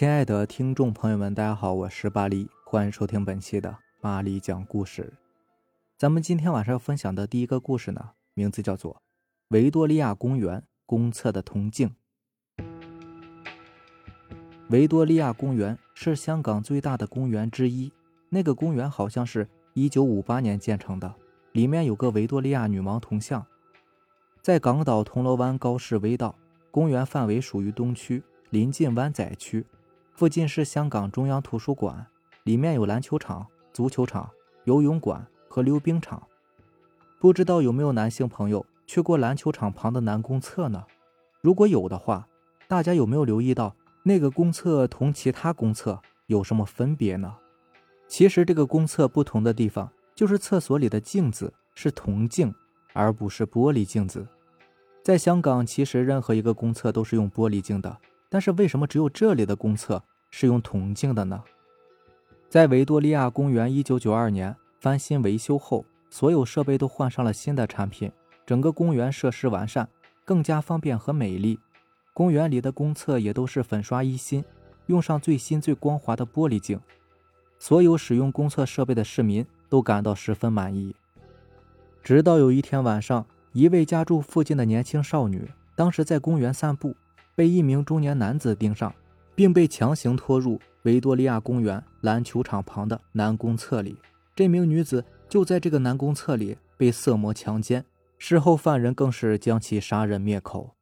亲爱的听众朋友们，大家好，我是巴黎，欢迎收听本期的巴黎讲故事。咱们今天晚上要分享的第一个故事呢，名字叫做《维多利亚公园公厕的铜镜》。维多利亚公园是香港最大的公园之一，那个公园好像是一九五八年建成的，里面有个维多利亚女王铜像。在港岛铜锣湾高士威道，公园范围属于东区，临近湾仔区。附近是香港中央图书馆，里面有篮球场、足球场、游泳馆和溜冰场。不知道有没有男性朋友去过篮球场旁的男公厕呢？如果有的话，大家有没有留意到那个公厕同其他公厕有什么分别呢？其实这个公厕不同的地方就是厕所里的镜子是铜镜。而不是玻璃镜子，在香港，其实任何一个公厕都是用玻璃镜的，但是为什么只有这里的公厕是用铜镜的呢？在维多利亚公园1992年翻新维修后，所有设备都换上了新的产品，整个公园设施完善，更加方便和美丽。公园里的公厕也都是粉刷一新，用上最新最光滑的玻璃镜，所有使用公厕设备的市民都感到十分满意。直到有一天晚上，一位家住附近的年轻少女，当时在公园散步，被一名中年男子盯上，并被强行拖入维多利亚公园篮球场旁的男公厕里。这名女子就在这个男公厕里被色魔强奸，事后犯人更是将其杀人灭口。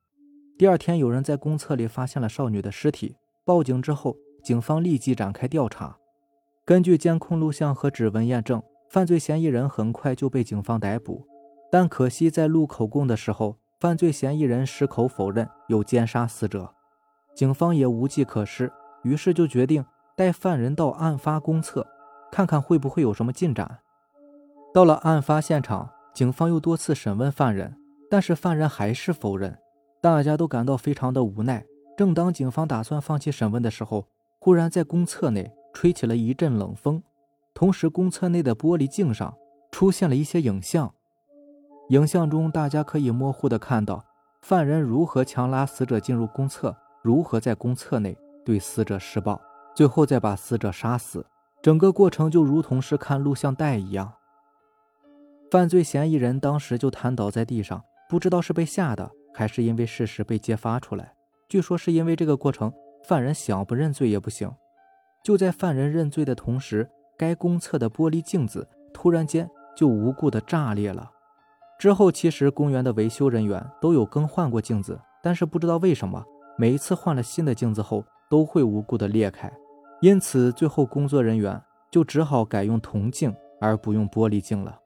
第二天，有人在公厕里发现了少女的尸体，报警之后，警方立即展开调查。根据监控录像和指纹验证。犯罪嫌疑人很快就被警方逮捕，但可惜在录口供的时候，犯罪嫌疑人矢口否认有奸杀死者，警方也无计可施，于是就决定带犯人到案发公厕，看看会不会有什么进展。到了案发现场，警方又多次审问犯人，但是犯人还是否认，大家都感到非常的无奈。正当警方打算放弃审问的时候，忽然在公厕内吹起了一阵冷风。同时，公厕内的玻璃镜上出现了一些影像。影像中，大家可以模糊的看到犯人如何强拉死者进入公厕，如何在公厕内对死者施暴，最后再把死者杀死。整个过程就如同是看录像带一样。犯罪嫌疑人当时就瘫倒在地上，不知道是被吓的，还是因为事实被揭发出来。据说是因为这个过程，犯人想不认罪也不行。就在犯人认罪的同时。该公厕的玻璃镜子突然间就无故的炸裂了。之后，其实公园的维修人员都有更换过镜子，但是不知道为什么，每一次换了新的镜子后都会无故的裂开。因此，最后工作人员就只好改用铜镜而不用玻璃镜了。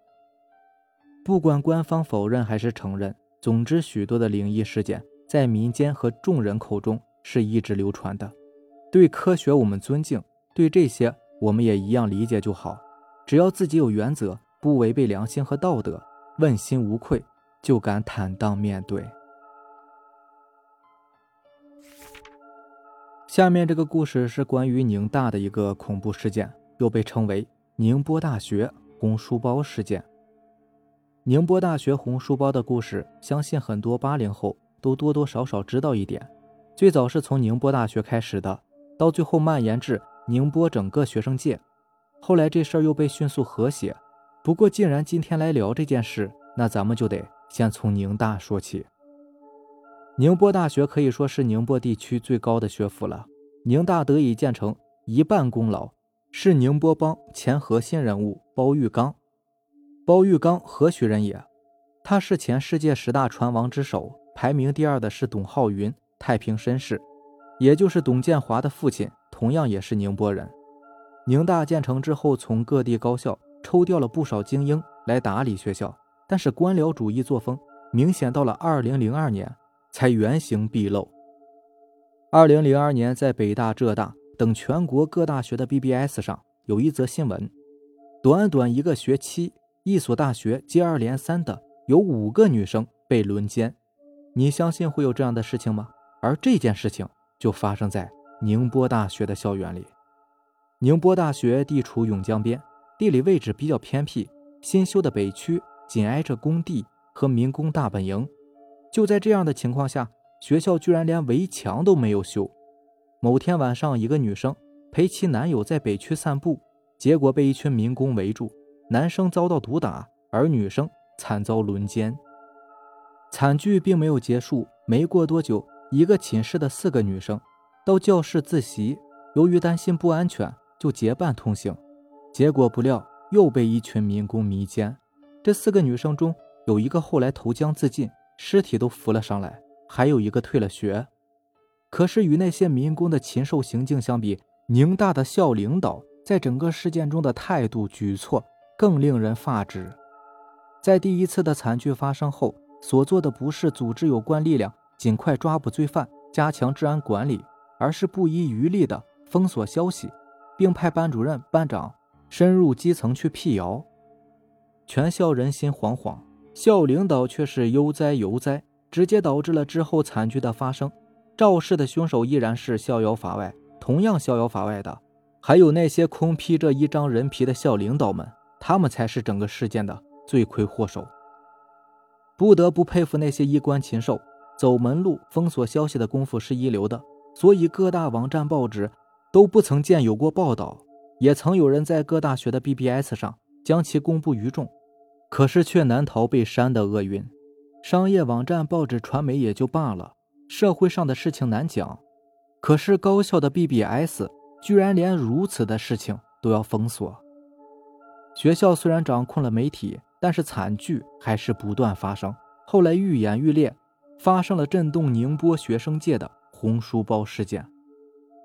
不管官方否认还是承认，总之，许多的灵异事件在民间和众人口中是一直流传的。对科学，我们尊敬；对这些。我们也一样理解就好，只要自己有原则，不违背良心和道德，问心无愧，就敢坦荡面对。下面这个故事是关于宁大的一个恐怖事件，又被称为宁波大学红书包事件。宁波大学红书包的故事，相信很多八零后都多多少少知道一点。最早是从宁波大学开始的，到最后蔓延至。宁波整个学生界，后来这事儿又被迅速和谐。不过，既然今天来聊这件事，那咱们就得先从宁大说起。宁波大学可以说是宁波地区最高的学府了。宁大得以建成，一半功劳是宁波帮前核心人物包玉刚。包玉刚何许人也？他是前世界十大船王之首，排名第二的是董浩云，太平绅士，也就是董建华的父亲。同样也是宁波人。宁大建成之后，从各地高校抽调了不少精英来打理学校，但是官僚主义作风明显到了2002年才原形毕露。2002年，在北大、浙大等全国各大学的 BBS 上有一则新闻：短短一个学期，一所大学接二连三的有五个女生被轮奸。你相信会有这样的事情吗？而这件事情就发生在。宁波大学的校园里，宁波大学地处甬江边，地理位置比较偏僻。新修的北区紧挨着工地和民工大本营，就在这样的情况下，学校居然连围墙都没有修。某天晚上，一个女生陪其男友在北区散步，结果被一群民工围住，男生遭到毒打，而女生惨遭轮奸。惨剧并没有结束，没过多久，一个寝室的四个女生到教室自习，由于担心不安全，就结伴同行，结果不料又被一群民工迷奸。这四个女生中有一个后来投江自尽，尸体都浮了上来，还有一个退了学。可是与那些民工的禽兽行径相比，宁大的校领导在整个事件中的态度举措更令人发指。在第一次的惨剧发生后，所做的不是组织有关力量尽快抓捕罪犯、加强治安管理，而是不遗余力的封锁消息，并派班主任、班长深入基层去辟谣。全校人心惶惶，校领导却是悠哉悠哉，直接导致了之后惨剧的发生。肇事的凶手依然是逍遥法外，同样逍遥法外的，还有那些空披着一张人皮的校领导们，他们才是整个事件的罪魁祸首。不得不佩服那些衣冠禽兽，走门路、封锁消息的功夫是一流的，所以各大网站、报纸都不曾见有过报道，也曾有人在各大学的 BBS 上将其公布于众，可是却难逃被删的厄运。商业网站、报纸、传媒也就罢了。社会上的事情难讲，可是高校的 BBS 居然连如此的事情都要封锁。学校虽然掌控了媒体，但是惨剧还是不断发生。后来愈演愈烈，发生了震动宁波学生界的红书包事件。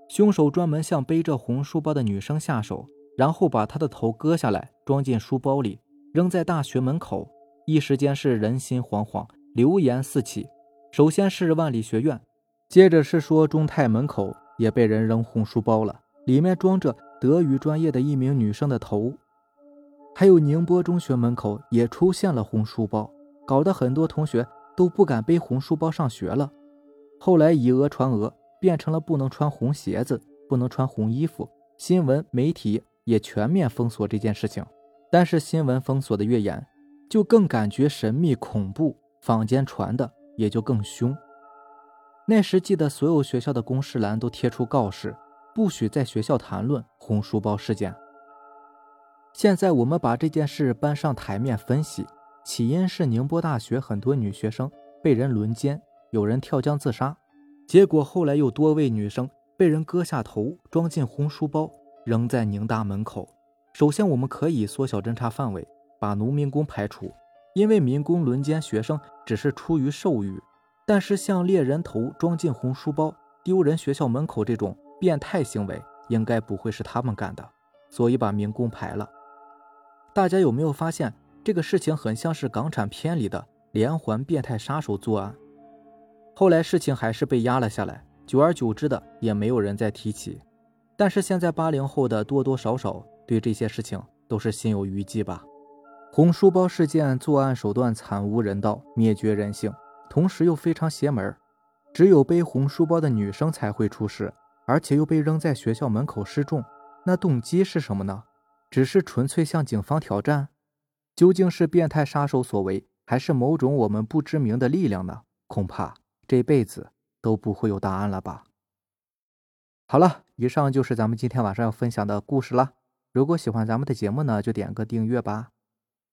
凶手专门向背着红书包的女生下手，然后把她的头割下来装进书包里，扔在大学门口。一时间是人心惶惶，流言四起。首先是万里学院，接着是说中泰门口也被人扔红书包了，里面装着德语专业的一名女生的头。还有宁波中学门口也出现了红书包，搞得很多同学都不敢背红书包上学了。后来以讹传讹，变成了不能穿红鞋子，不能穿红衣服。新闻媒体也全面封锁这件事情。但是新闻封锁的越严，就更感觉神秘恐怖，坊间传的。也就更凶。那时记得所有学校的公示栏都贴出告示，不许在学校谈论红书包事件。现在我们把这件事搬上台面分析，起因是宁波大学很多女学生被人轮奸，有人跳江自杀，结果后来又多位女生被人割下头，装进红书包，扔在宁大门口。首先，我们可以缩小侦查范围，把农民工排除。因为民工轮奸学生只是出于兽欲，但是像猎人头装进红书包、丢人学校门口这种变态行为，应该不会是他们干的，所以把民工排了。大家有没有发现这个事情很像是港产片里的连环变态杀手作案？后来事情还是被压了下来，久而久之的也没有人再提起。但是现在八零后的多多少少对这些事情都是心有余悸吧。红书包事件作案手段惨无人道，灭绝人性，同时又非常邪门。只有背红书包的女生才会出事，而且又被扔在学校门口示众。那动机是什么呢？只是纯粹向警方挑战？究竟是变态杀手所为，还是某种我们不知名的力量呢？恐怕这辈子都不会有答案了吧。好了，以上就是咱们今天晚上要分享的故事了。如果喜欢咱们的节目呢，就点个订阅吧。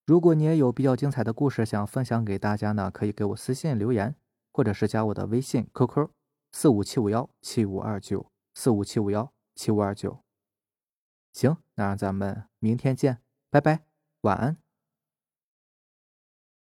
如果你也有比较精彩的故事想分享给大家呢，可以给我私信留言，或者是加我的微信 QQ 四五七五幺七五二九四五七五幺七五二九。行，那让咱们明天见，拜拜，晚安。